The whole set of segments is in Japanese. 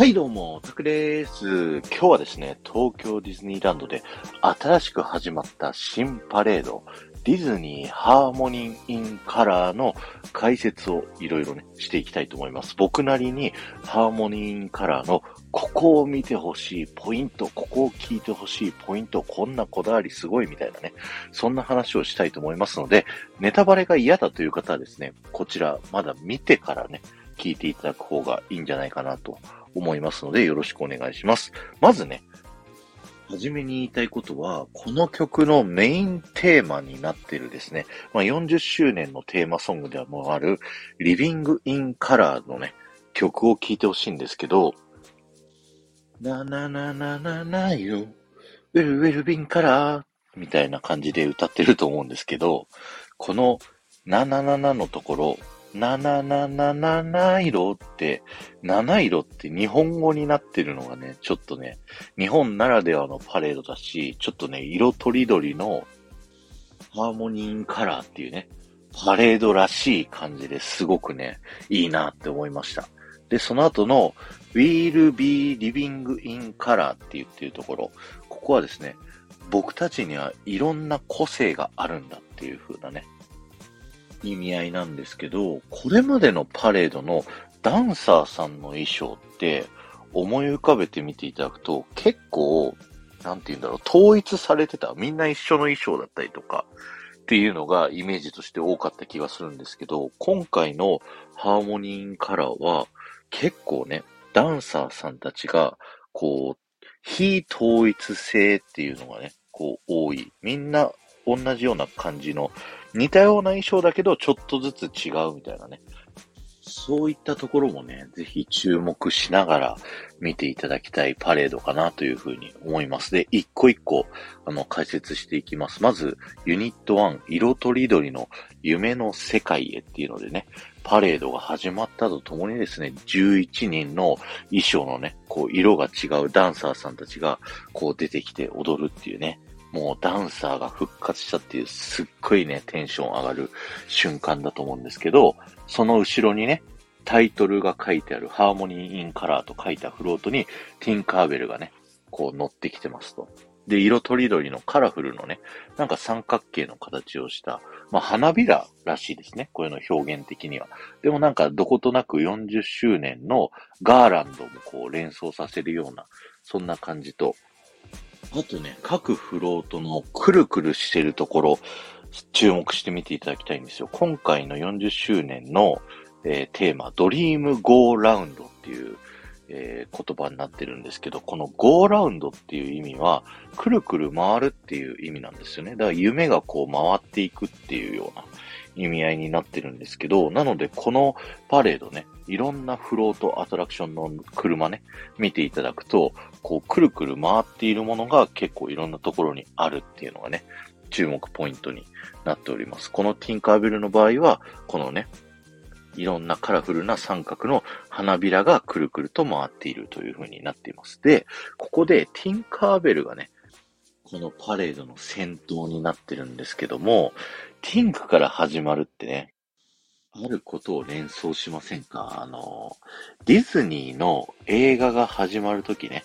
はい、どうも、タクです。今日はですね、東京ディズニーランドで新しく始まった新パレード、ディズニーハーモニーインカラーの解説をいろいろね、していきたいと思います。僕なりにハーモニーインカラーのここを見てほしいポイント、ここを聞いてほしいポイント、こんなこだわりすごいみたいなね、そんな話をしたいと思いますので、ネタバレが嫌だという方はですね、こちらまだ見てからね、聞いていただく方がいいんじゃないかなと思いますので、よろしくお願いします。まずね、はじめに言いたいことは、この曲のメインテーマになってるですね、まあ、40周年のテーマソングでもある、Living in Color のね、曲を聴いてほしいんですけど、ななななななよ、ウェルウェルビンカラーみたいな感じで歌ってると思うんですけど、このななななのところ、なななななな色って、七色って日本語になってるのがね、ちょっとね、日本ならではのパレードだし、ちょっとね、色とりどりのハーモニーカラーっていうね、パレードらしい感じですごくね、いいなって思いました。で、その後の We'll be living in color って言ってるところ、ここはですね、僕たちにはいろんな個性があるんだっていう風なね、意味合いなんですけど、これまでのパレードのダンサーさんの衣装って思い浮かべてみていただくと結構、なんて言うんだろう、統一されてた、みんな一緒の衣装だったりとかっていうのがイメージとして多かった気がするんですけど、今回のハーモニーカラーは結構ね、ダンサーさんたちが、こう、非統一性っていうのがね、こう多い。みんな同じような感じの似たような衣装だけど、ちょっとずつ違うみたいなね。そういったところもね、ぜひ注目しながら見ていただきたいパレードかなというふうに思います。で、一個一個、あの、解説していきます。まず、ユニット1、色とりどりの夢の世界へっていうのでね、パレードが始まったとともにですね、11人の衣装のね、こう、色が違うダンサーさんたちが、こう出てきて踊るっていうね、もうダンサーが復活したっていうすっごいね、テンション上がる瞬間だと思うんですけど、その後ろにね、タイトルが書いてあるハーモニーインカラーと書いたフロートにティンカーベルがね、こう乗ってきてますと。で、色とりどりのカラフルのね、なんか三角形の形をした、まあ花びららしいですね。こういうの表現的には。でもなんかどことなく40周年のガーランドもこう連想させるような、そんな感じと、あとね、各フロートのくるくるしてるところ、注目してみていただきたいんですよ。今回の40周年の、えー、テーマ、ドリームゴーラウンドっていう、えー、言葉になってるんですけど、このゴーラウンドっていう意味は、くるくる回るっていう意味なんですよね。だから夢がこう回っていくっていうような意味合いになってるんですけど、なのでこのパレードね、いろんなフロート、アトラクションの車ね、見ていただくと、こう、くるくる回っているものが結構いろんなところにあるっていうのがね、注目ポイントになっております。このティンカーベルの場合は、このね、いろんなカラフルな三角の花びらがくるくると回っているという風になっています。で、ここでティンカーベルがね、このパレードの先頭になってるんですけども、ティンクから始まるってね、あることを連想しませんか？あの、ディズニーの映画が始まるときね、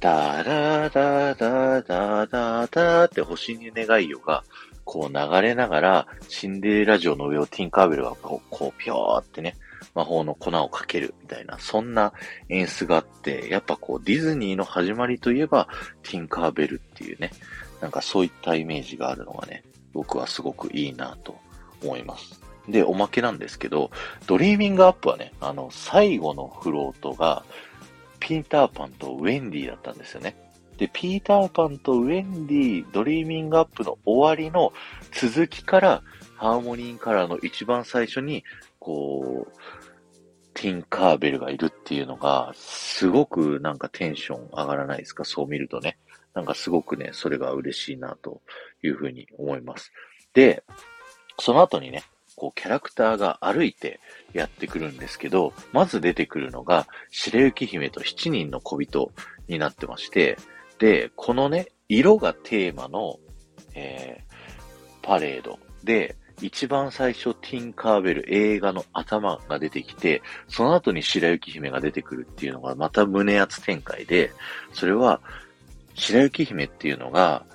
ダラダダダダダって星に願いよが、こう流れながら、シンデレラ城の上をティンカーベルがこう、こうピョーってね、魔法の粉をかけるみたいな、そんな演出があって、やっぱこうディズニーの始まりといえば、ティンカーベルっていうね、なんかそういったイメージがあるのがね、僕はすごくいいなと思います。で、おまけなんですけど、 Dreaming Up はね、あの、最後のフロートが、ピーターパンとウェンディだったんですよね。で、ピーターパンとウェンディ、 Dreaming Up の終わりの続きから、 Harmony Color の一番最初に、こう、ティンカーベルがいるっていうのが、すごくなんかテンション上がらないですか？そう見るとね。なんかすごくね、それが嬉しいなというふうに思います。で、その後にね、こうキャラクターが歩いてやってくるんですけど、まず出てくるのが、白雪姫と七人の小人になってまして、で、このね、色がテーマの、えー、パレード。で、一番最初、ティンカーベル映画の頭が出てきて、その後に白雪姫が出てくるっていうのがまた胸圧展開で、それは、白雪姫っていうのが、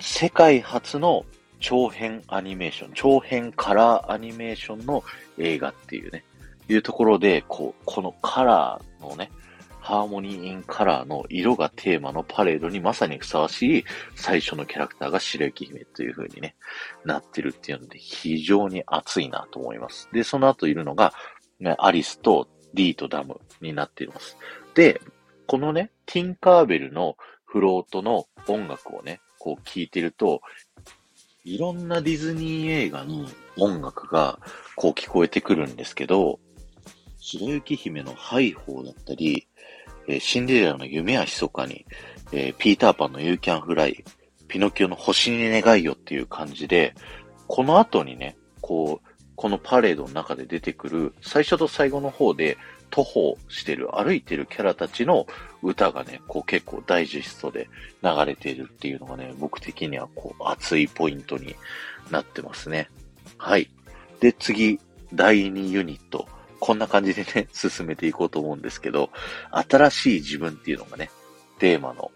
世界初の長編アニメーション、長編カラーアニメーションの映画っていうね、いうところで、こう、このカラーのね、ハーモニー・イン・カラーの色がテーマのパレードにまさにふさわしい最初のキャラクターが白雪姫という風にね、なってるっていうので非常に熱いなと思います。で、その後いるのが、ね、アリスとディート・ダムになっています。で、このね、ティンカーベルのフロートの音楽をね、こう聴いてると、いろんなディズニー映画の音楽がこう聞こえてくるんですけど、白雪姫のハイホーだったり、シンデレラの夢は密かに、ピーターパンのユーキャンフライ、ピノキオの星に願いよっていう感じで、この後にね、こう、このパレードの中で出てくる、最初と最後の方で徒歩してる、歩いてるキャラたちの歌がね、こう結構ダイジェストで流れているっていうのがね、僕的にはこう熱いポイントになってますね。はい。で、次、第2ユニット。こんな感じでね、進めていこうと思うんですけど、新しい自分っていうのがね、テーマの、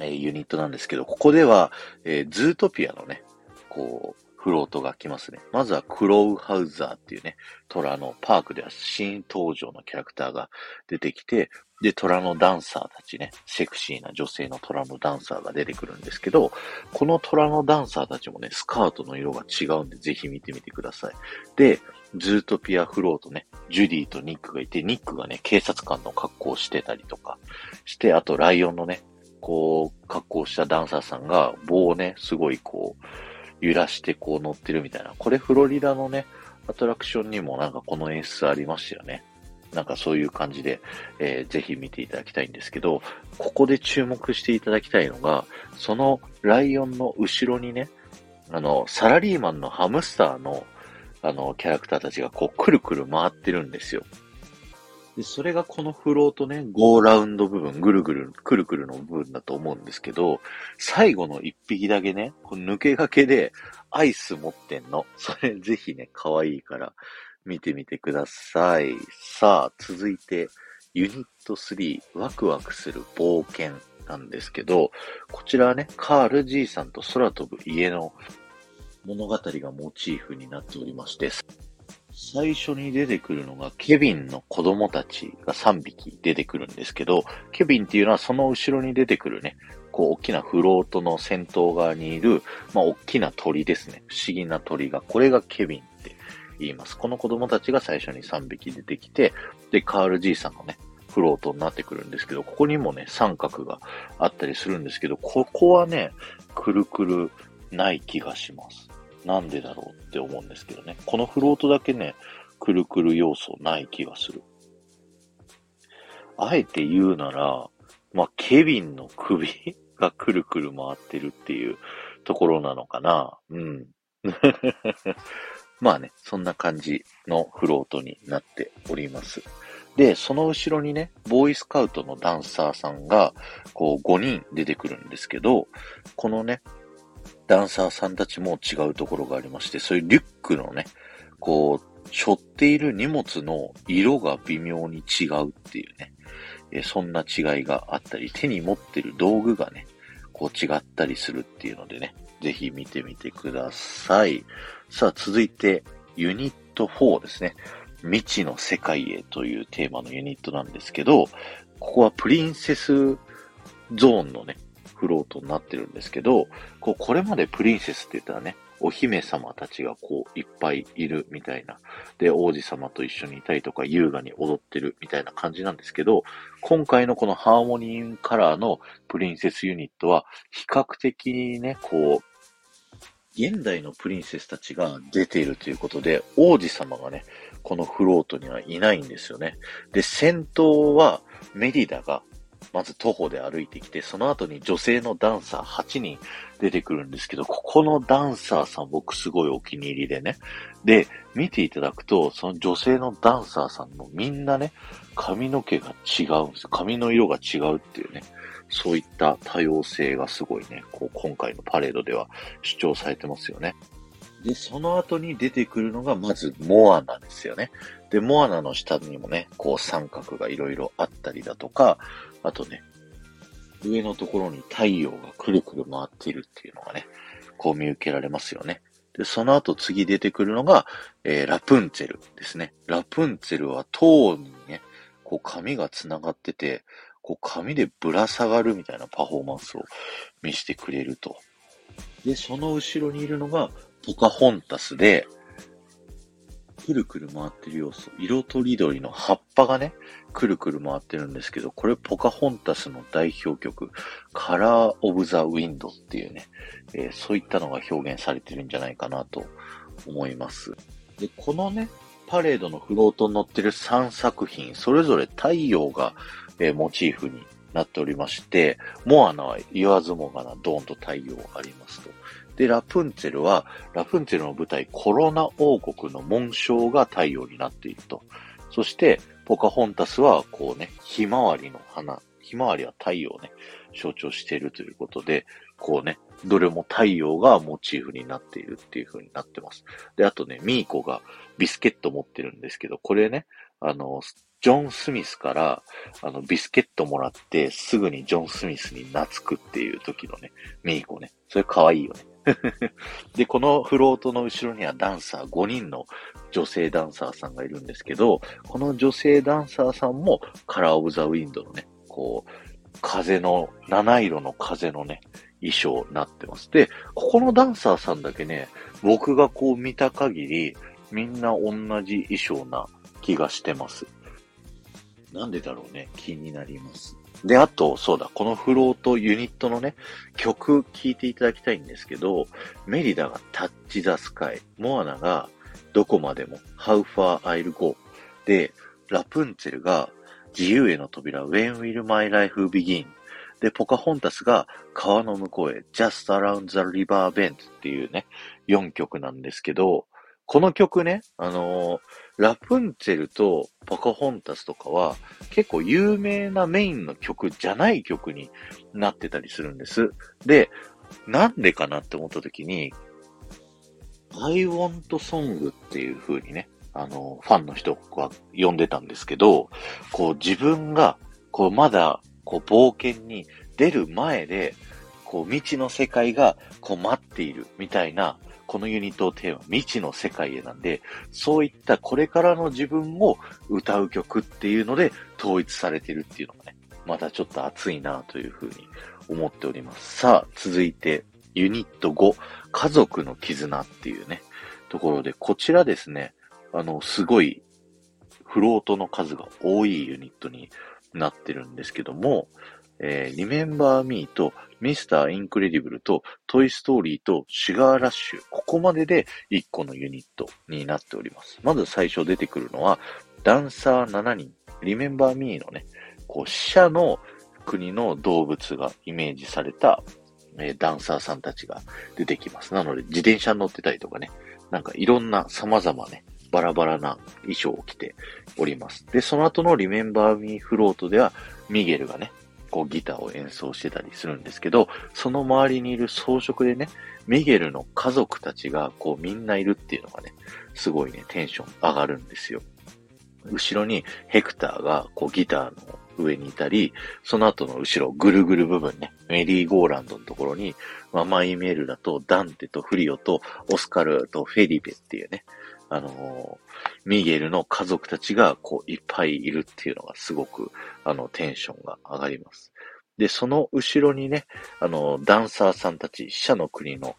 えー、ユニットなんですけど、ここでは、えー、ズートピアのね、こう、フロートが来ますね。まずはクロウハウザーっていうね、虎のパークでは新登場のキャラクターが出てきて、で、虎のダンサーたちね、セクシーな女性の虎のダンサーが出てくるんですけど、この虎のダンサーたちもね、スカートの色が違うんで、ぜひ見てみてください。で、ズートピアフロートね、ジュディとニックがいて、ニックがね、警察官の格好をしてたりとかして、あとライオンのね、こう、格好したダンサーさんが棒をね、すごいこう、揺らしてこう乗ってるみたいな。これフロリダのね、アトラクションにもなんかこの演出ありましたよね。なんかそういう感じで、えー、ぜひ見ていただきたいんですけど、ここで注目していただきたいのが、そのライオンの後ろにね、あの、サラリーマンのハムスターの、あの、キャラクターたちがこう、くるくる回ってるんですよ。で、それがこのフローとね、ゴーラウンド部分、ぐるぐる、くるくるの部分だと思うんですけど、最後の一匹だけね、この抜け駆けでアイス持ってんの。それぜひね、可愛いから見てみてください。さあ、続いて、ユニット3、ワクワクする冒険なんですけど、こちらはね、カール爺さんと空飛ぶ家の物語がモチーフになっておりまして、最初に出てくるのが、ケビンの子供たちが3匹出てくるんですけど、ケビンっていうのはその後ろに出てくるね、こう、大きなフロートの先頭側にいる、まあ、大きな鳥ですね。不思議な鳥が、これがケビンって言います。この子供たちが最初に3匹出てきて、で、カール爺さんのね、フロートになってくるんですけど、ここにもね、三角があったりするんですけど、ここはね、くるくるない気がします。なんでだろうって思うんですけどね。このフロートだけね、くるくる要素ない気がする。あえて言うなら、まあ、ケビンの首 がくるくる回ってるっていうところなのかな。うん。まあね、そんな感じのフロートになっております。で、その後ろにね、ボーイスカウトのダンサーさんが、こう5人出てくるんですけど、このね、ダンサーさんたちも違うところがありまして、そういうリュックのね、こう、背負っている荷物の色が微妙に違うっていうね、えそんな違いがあったり、手に持ってる道具がね、こう違ったりするっていうのでね、ぜひ見てみてください。さあ、続いて、ユニット4ですね。未知の世界へというテーマのユニットなんですけど、ここはプリンセスゾーンのね、フロートになってるんですけど、こう、これまでプリンセスって言ったらね、お姫様たちがこう、いっぱいいるみたいな。で、王子様と一緒にいたりとか、優雅に踊ってるみたいな感じなんですけど、今回のこのハーモニーカラーのプリンセスユニットは、比較的ね、こう、現代のプリンセスたちが出ているということで、王子様がね、このフロートにはいないんですよね。で、先頭はメリダがまず徒歩で歩いてきて、その後に女性のダンサー8人出てくるんですけど、ここのダンサーさん僕すごいお気に入りでね。で、見ていただくと、その女性のダンサーさんのみんなね、髪の毛が違うんです。髪の色が違うっていうね。そういった多様性がすごいね、こう今回のパレードでは主張されてますよね。で、その後に出てくるのが、まず、モアナですよね。で、モアナの下にもね、こう三角がいろいろあったりだとか、あとね、上のところに太陽がくるくる回っているっていうのがね、こう見受けられますよね。で、その後次出てくるのが、えー、ラプンツェルですね。ラプンツェルは塔にね、こう髪が繋がってて、こう髪でぶら下がるみたいなパフォーマンスを見せてくれると。で、その後ろにいるのがポカホンタスで、くるくる回ってる要素。色とりどりの葉っぱがね、くるくる回ってるんですけど、これポカホンタスの代表曲、カラー・オブ・ザ・ウィンドっていうね、えー、そういったのが表現されてるんじゃないかなと思います。で、このね、パレードのフロートに乗ってる3作品、それぞれ太陽が、えー、モチーフになっておりまして、モアナは言わずもがな、ドーンと太陽ありますと。で、ラプンツェルは、ラプンツェルの舞台、コロナ王国の紋章が太陽になっていると。そして、ポカホンタスは、こうね、ひまわりの花。ひまわりは太陽をね、象徴しているということで、こうね、どれも太陽がモチーフになっているっていう風になってます。で、あとね、ミーコがビスケット持ってるんですけど、これね、あの、ジョン・スミスから、あの、ビスケットもらって、すぐにジョン・スミスに懐くっていう時のね、ミーコね。それ可愛いよね。で、このフロートの後ろにはダンサー、5人の女性ダンサーさんがいるんですけど、この女性ダンサーさんもカラーオブザウィンドのね、こう、風の、七色の風のね、衣装になってます。で、ここのダンサーさんだけね、僕がこう見た限り、みんな同じ衣装な気がしてます。なんでだろうね、気になります。で、あと、そうだ、このフロートユニットのね、曲聴いていただきたいんですけど、メリダがタッチザスカイ、モアナがどこまでも How far I'll go で、ラプンツェルが自由への扉 When will my life begin で、ポカホンタスが川の向こうへ Just around the river bend っていうね、4曲なんですけど、この曲ね、あのー、ラプンツェルとポカホンタスとかは結構有名なメインの曲じゃない曲になってたりするんです。で、なんでかなって思った時に、I want song っていう風にね、あの、ファンの人は呼んでたんですけど、こう自分が、こうまだ、こう冒険に出る前で、こう未知の世界がこう待っているみたいなこのユニットテーマ、未知の世界へなんで、そういったこれからの自分を歌う曲っていうので統一されてるっていうのがね、またちょっと熱いなというふうに思っております。さあ、続いて、ユニット5、家族の絆っていうね、ところで、こちらですね、あの、すごい、フロートの数が多いユニットになってるんですけども、えー、Remember Me とミスターインクレディブルとトイストーリーとシュガーラッシュ、ここまでで1個のユニットになっております。まず最初出てくるのは、ダンサー7人、リメンバーミーのね、こう、死者の国の動物がイメージされた、えー、ダンサーさんたちが出てきます。なので、自転車に乗ってたりとかね、なんかいろんな様々ね、バラバラな衣装を着ております。で、その後のリメンバーミーフロートでは、ミゲルがね、こうギターを演奏してたりするんですけど、その周りにいる装飾でね、ミゲルの家族たちがこうみんないるっていうのがね、すごいね、テンション上がるんですよ。後ろにヘクターがこうギターの上にいたり、その後の後ろ、ぐるぐる部分ね、メリーゴーランドのところに、まあ、マイメールだとダンテとフリオとオスカルとフェリペっていうね、あの、ミゲルの家族たちがこういっぱいいるっていうのがすごくあのテンションが上がります。で、その後ろにね、あの、ダンサーさんたち、死者の国の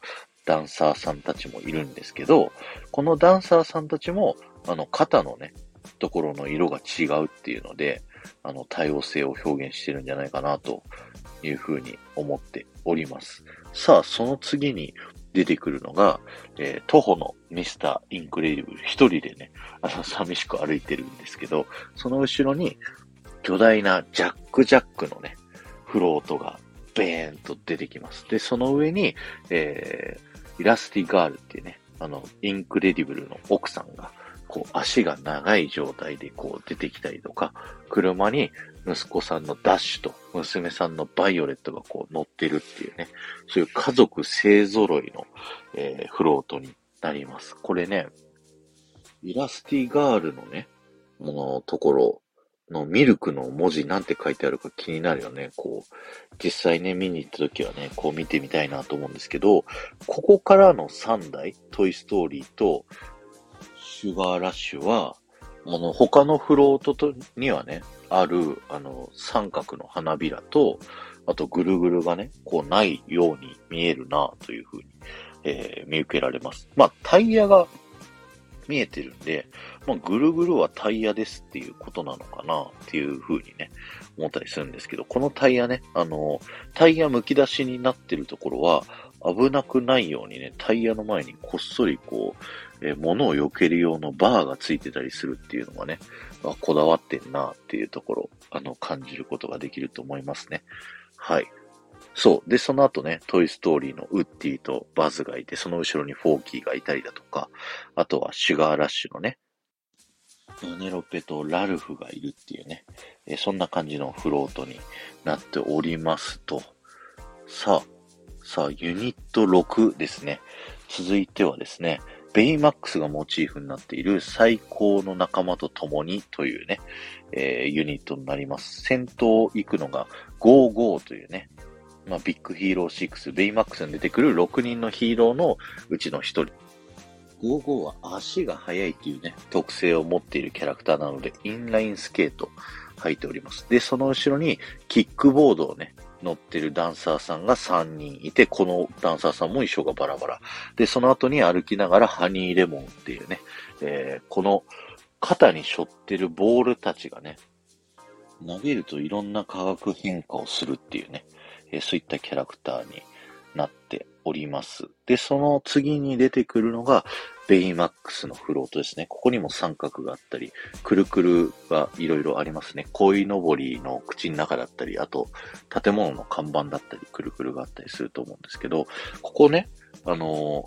ダンサーさんたちもいるんですけど、このダンサーさんたちも、あの、肩のね、ところの色が違うっていうので、あの、多様性を表現してるんじゃないかなというふうに思っております。さあ、その次に出てくるのが、えー、徒歩のミスターインクレディブル一人でね、あの、寂しく歩いてるんですけど、その後ろに巨大なジャックジャックのね、フロートがベーンと出てきます。で、その上に、えー、イラスティガールっていうね、あの、インクレディブルの奥さんが、こう、足が長い状態でこう出てきたりとか、車に息子さんのダッシュと娘さんのバイオレットがこう乗ってるっていうね、そういう家族勢揃いの、えー、フロートになります。これね、イラスティガールのね、ものところのミルクの文字なんて書いてあるか気になるよね。こう、実際ね、見に行った時はね、こう見てみたいなと思うんですけど、ここからの3台、トイストーリーと、シュガーラッシュは、あの、他のフロートとにはね、ある、あの、三角の花びらと、あとぐるぐるがね、こうないように見えるな、というふうに、えー、見受けられます。まあ、タイヤが見えてるんで、まあ、ぐるぐるはタイヤですっていうことなのかなっていう風にね、思ったりするんですけど、このタイヤね、あの、タイヤ剥き出しになってるところは、危なくないようにね、タイヤの前にこっそりこう、えー、物を避ける用のバーがついてたりするっていうのがね、あ、こだわってんなっていうところ、あの、感じることができると思いますね。はい。そう。で、その後ね、トイストーリーのウッディとバズがいて、その後ろにフォーキーがいたりだとか、あとはシュガーラッシュのね、ヴァネロペとラルフがいるっていうね、えそんな感じのフロートになっておりますと、さあ、さあ、ユニット6ですね。続いてはですね、ベイマックスがモチーフになっている最高の仲間と共にというね、えー、ユニットになります。先頭行くのが55というね、まあ、ビッグヒーロー6、ベイマックスに出てくる6人のヒーローのうちの1人。55は足が速いっていうね、特性を持っているキャラクターなので、インラインスケート入っております。で、その後ろにキックボードをね、乗ってるダンサーさんが3人いて、このダンサーさんも衣装がバラバラ。で、その後に歩きながらハニーレモンっていうね、えー、この肩に背負ってるボールたちがね、投げるといろんな化学変化をするっていうね、えー、そういったキャラクターになっております。で、その次に出てくるのが、ベイマックスのフロートですね。ここにも三角があったり、くるくるがいろいろありますね。鯉のぼりの口の中だったり、あと、建物の看板だったり、くるくるがあったりすると思うんですけど、ここね、あの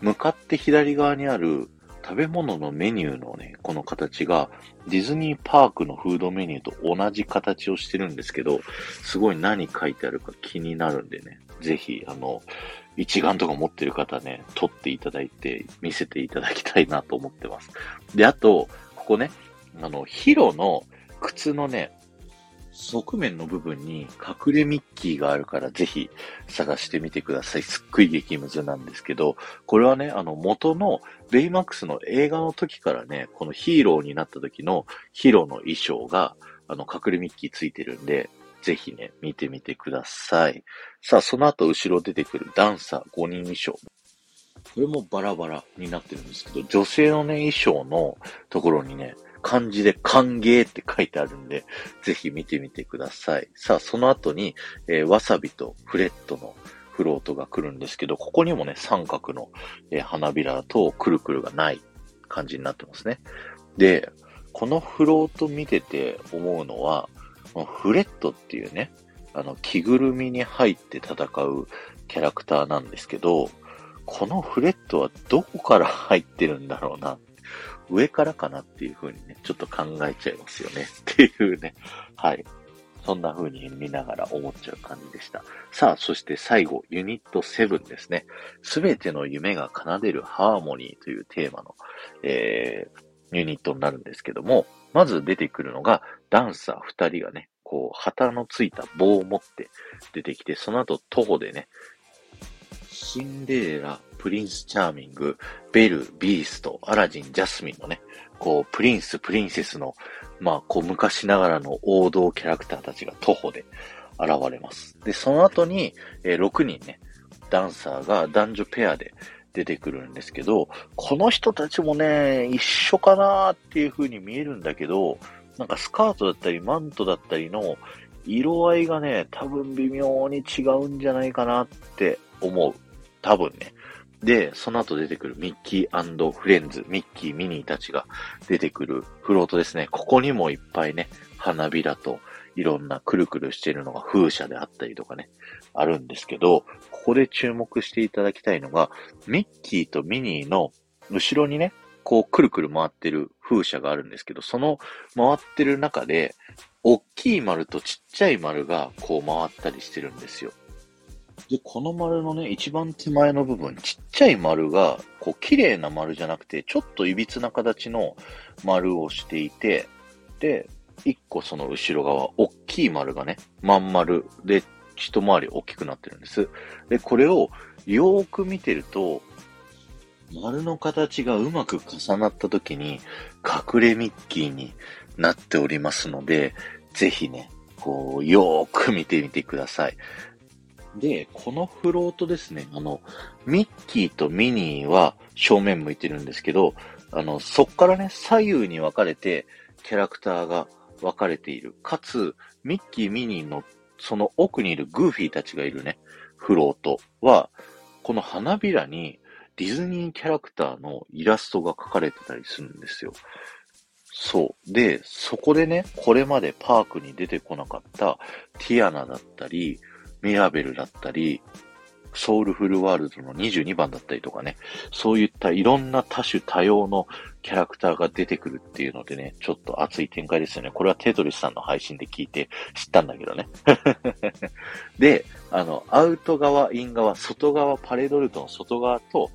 ー、向かって左側にある食べ物のメニューのね、この形が、ディズニーパークのフードメニューと同じ形をしてるんですけど、すごい何書いてあるか気になるんでね、ぜひ、あの、一眼とか持ってる方ね、撮っていただいて、見せていただきたいなと思ってます。で、あと、ここね、あの、ヒロの靴のね、側面の部分に隠れミッキーがあるからぜひ探してみてください。すっごい激ムズなんですけど、これはね、あの元のベイマックスの映画の時からね、このヒーローになった時のヒロの衣装が、あの隠れミッキーついてるんで、ぜひね、見てみてください。さあ、その後後ろ出てくるダンサー5人衣装。これもバラバラになってるんですけど、女性のね、衣装のところにね、漢字で歓迎って書いてあるんで、ぜひ見てみてください。さあ、その後に、えー、わさびとフレットのフロートが来るんですけど、ここにもね、三角の、えー、花びらとくるくるがない感じになってますね。で、このフロート見てて思うのは、フレットっていうね、あの、着ぐるみに入って戦うキャラクターなんですけど、このフレットはどこから入ってるんだろうな。上からかなっていう風にね、ちょっと考えちゃいますよね。っていうね。はい。そんな風に見ながら思っちゃう感じでした。さあ、そして最後、ユニット7ですね。すべての夢が奏でるハーモニーというテーマの、えー、ユニットになるんですけども、まず出てくるのが、ダンサー二人がね、こう、旗のついた棒を持って出てきて、その後徒歩でね、シンデレラ、プリンスチャーミング、ベル、ビースト、アラジン、ジャスミンのね、こう、プリンス、プリンセスの、まあ、こう、昔ながらの王道キャラクターたちが徒歩で現れます。で、その後に、えー、6人ね、ダンサーが男女ペアで出てくるんですけど、この人たちもね、一緒かなーっていう風に見えるんだけど、なんかスカートだったりマントだったりの色合いがね、多分微妙に違うんじゃないかなって思う。多分ね。で、その後出てくるミッキーフレンズ、ミッキー、ミニーたちが出てくるフロートですね。ここにもいっぱいね、花びらといろんなくるくるしてるのが風車であったりとかね、あるんですけど、ここで注目していただきたいのが、ミッキーとミニーの後ろにね、こうくるくる回ってる風車があるんですけど、その回ってる中で、大きい丸とちっちゃい丸がこう回ったりしてるんですよ。で、この丸のね、一番手前の部分、ちっちゃい丸が、こう、綺麗な丸じゃなくて、ちょっと歪な形の丸をしていて、で、一個その後ろ側、大きい丸がね、まん丸で、一回り大きくなってるんです。で、これをよーく見てると、丸の形がうまく重なった時に、隠れミッキーになっておりますので、ぜひね、こう、よーく見てみてください。で、このフロートですね、あの、ミッキーとミニーは正面向いてるんですけど、あの、そっからね、左右に分かれて、キャラクターが分かれている。かつ、ミッキー、ミニーのその奥にいるグーフィーたちがいるね、フロートは、この花びらにディズニーキャラクターのイラストが描かれてたりするんですよ。そう。で、そこでね、これまでパークに出てこなかったティアナだったり、ミラベルだったり、ソウルフルワールドの22番だったりとかね、そういったいろんな多種多様のキャラクターが出てくるっていうのでね、ちょっと熱い展開ですよね。これはテトリスさんの配信で聞いて知ったんだけどね。で、あの、アウト側、イン側、外側、パレードルートの外側と、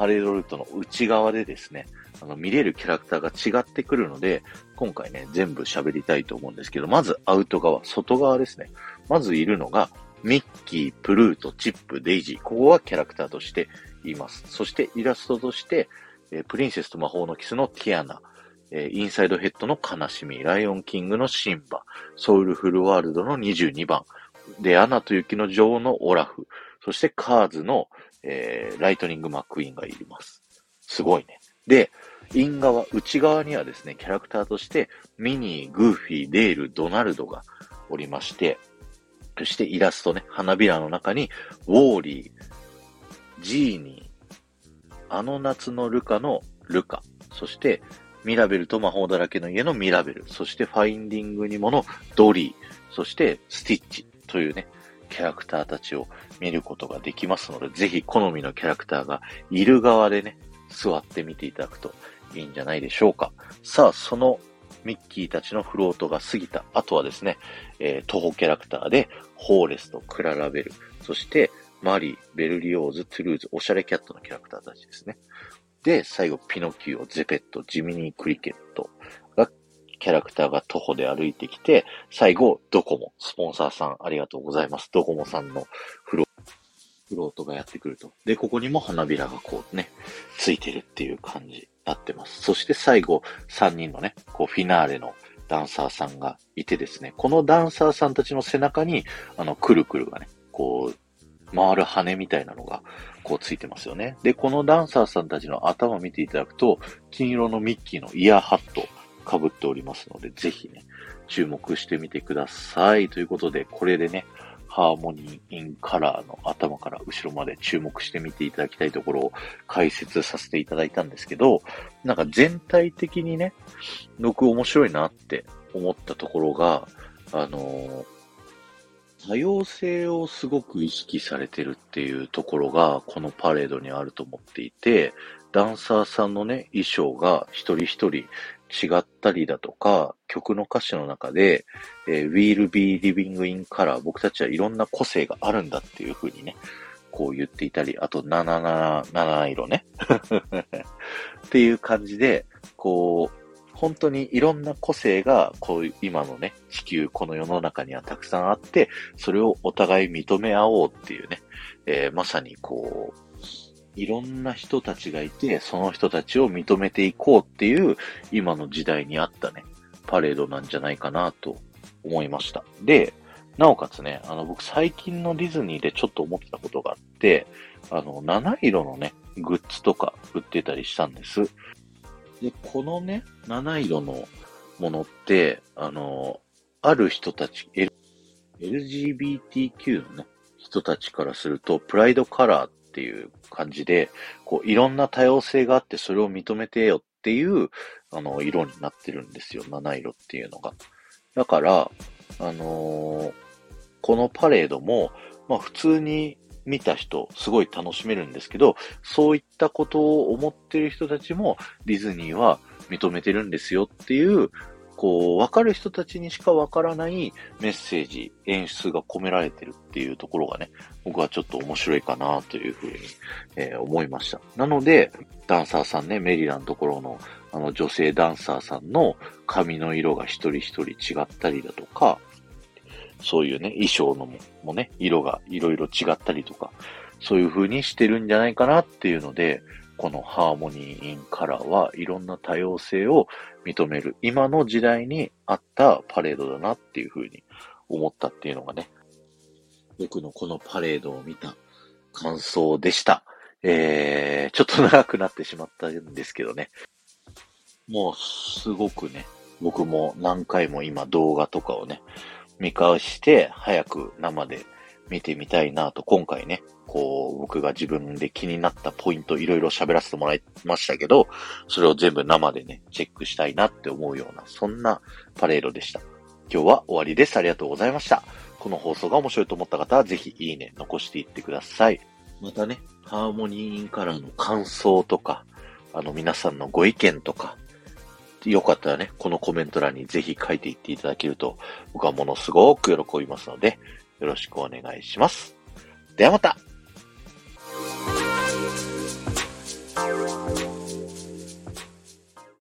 パレードルートの内側でですね、あの、見れるキャラクターが違ってくるので、今回ね、全部喋りたいと思うんですけど、まずアウト側、外側ですね。まずいるのが、ミッキー、プルート、チップ、デイジー。ここはキャラクターとしています。そしてイラストとして、えー、プリンセスと魔法のキスのティアナ、えー、インサイドヘッドの悲しみ、ライオンキングのシンバ、ソウルフルワールドの22番、で、アナと雪の女王のオラフ、そしてカーズの、えー、ライトニングマックイーンがいます。すごいね。で、イン側、内側にはですね、キャラクターとして、ミニー、グーフィー、デール、ドナルドがおりまして、そしてイラストね、花びらの中に、ウォーリー、ジーニー、あの夏のルカのルカ、そしてミラベルと魔法だらけの家のミラベル、そしてファインディングにものドリー、そしてスティッチというね、キャラクターたちを見ることができますので、ぜひ好みのキャラクターがいる側でね、座ってみていただくといいんじゃないでしょうか。さあ、そのミッキーたちのフロートが過ぎた後はですね、えー、徒歩キャラクターで、ホーレスとクララベル、そしてマリー、ベルリオーズ、トゥールーズ、オシャレキャットのキャラクターたちですね。で、最後、ピノキオ、ゼペット、ジミニークリケット、キャラクターが徒歩で歩いてきて、最後、ドコモ、スポンサーさんありがとうございます。ドコモさんのフロフロートがやってくると。で、ここにも花びらがこうね、ついてるっていう感じになってます。そして最後、3人のね、こうフィナーレのダンサーさんがいてですね、このダンサーさんたちの背中に、あの、くるくるがね、こう、回る羽みたいなのが、こうついてますよね。で、このダンサーさんたちの頭見ていただくと、金色のミッキーのイヤーハット被っておりますので、ぜひね、注目してみてください。ということで、これでね、ハーモニーインカラーの頭から後ろまで注目してみていただきたいところを解説させていただいたんですけど、なんか全体的にね、僕面白いなって思ったところが、あの、多様性をすごく意識されてるっていうところが、このパレードにあると思っていて、ダンサーさんのね、衣装が一人一人違ったりだとか、曲の歌詞の中で、えー、We'll be living in color 僕たちはいろんな個性があるんだっていう風にね、こう言っていたり、あと、77色ね。っていう感じで、こう、本当にいろんな個性が、こう、今のね、地球、この世の中にはたくさんあって、それをお互い認め合おうっていうね、えー、まさにこう、いろんな人たちがいて、その人たちを認めていこうっていう、今の時代にあったね、パレードなんじゃないかなと思いました。で、なおかつね、あの、僕最近のディズニーでちょっと思ってたことがあって、あの、七色のね、グッズとか売ってたりしたんです。で、このね、七色のものって、あの、ある人たち、L、LGBTQ のね、人たちからすると、プライドカラーっっていう感じで、こう、いろんな多様性があってそれを認めてよっていう、あの、色になってるんですよ。七色っていうのが。だから、あのー、このパレードも、まあ普通に見た人、すごい楽しめるんですけど、そういったことを思ってる人たちもディズニーは認めてるんですよっていう、こう、わかる人たちにしかわからないメッセージ、演出が込められてるっていうところがね、僕はちょっと面白いかなというふうに、えー、思いました。なので、ダンサーさんね、メリラのところの、あの女性ダンサーさんの髪の色が一人一人違ったりだとか、そういうね、衣装のもね、色がいろいろ違ったりとか、そういう風にしてるんじゃないかなっていうので、このハーモニー・イン・カラーはいろんな多様性を認める、今の時代にあったパレードだなっていう風に思ったっていうのがね、僕のこのパレードを見た感想でした。えー、ちょっと長くなってしまったんですけどね。もうすごくね、僕も何回も今動画とかをね、見返して早く生で見てみたいなと、今回ね、こう、僕が自分で気になったポイントいろいろ喋らせてもらいましたけど、それを全部生でね、チェックしたいなって思うような、そんなパレードでした。今日は終わりです。ありがとうございました。この放送が面白いと思った方は、ぜひいいね、残していってください。またね、ハーモニーからの感想とか、あの皆さんのご意見とか、よかったらね、このコメント欄にぜひ書いていっていただけると、僕はものすごく喜びますので、よろしくお願いします。ではまた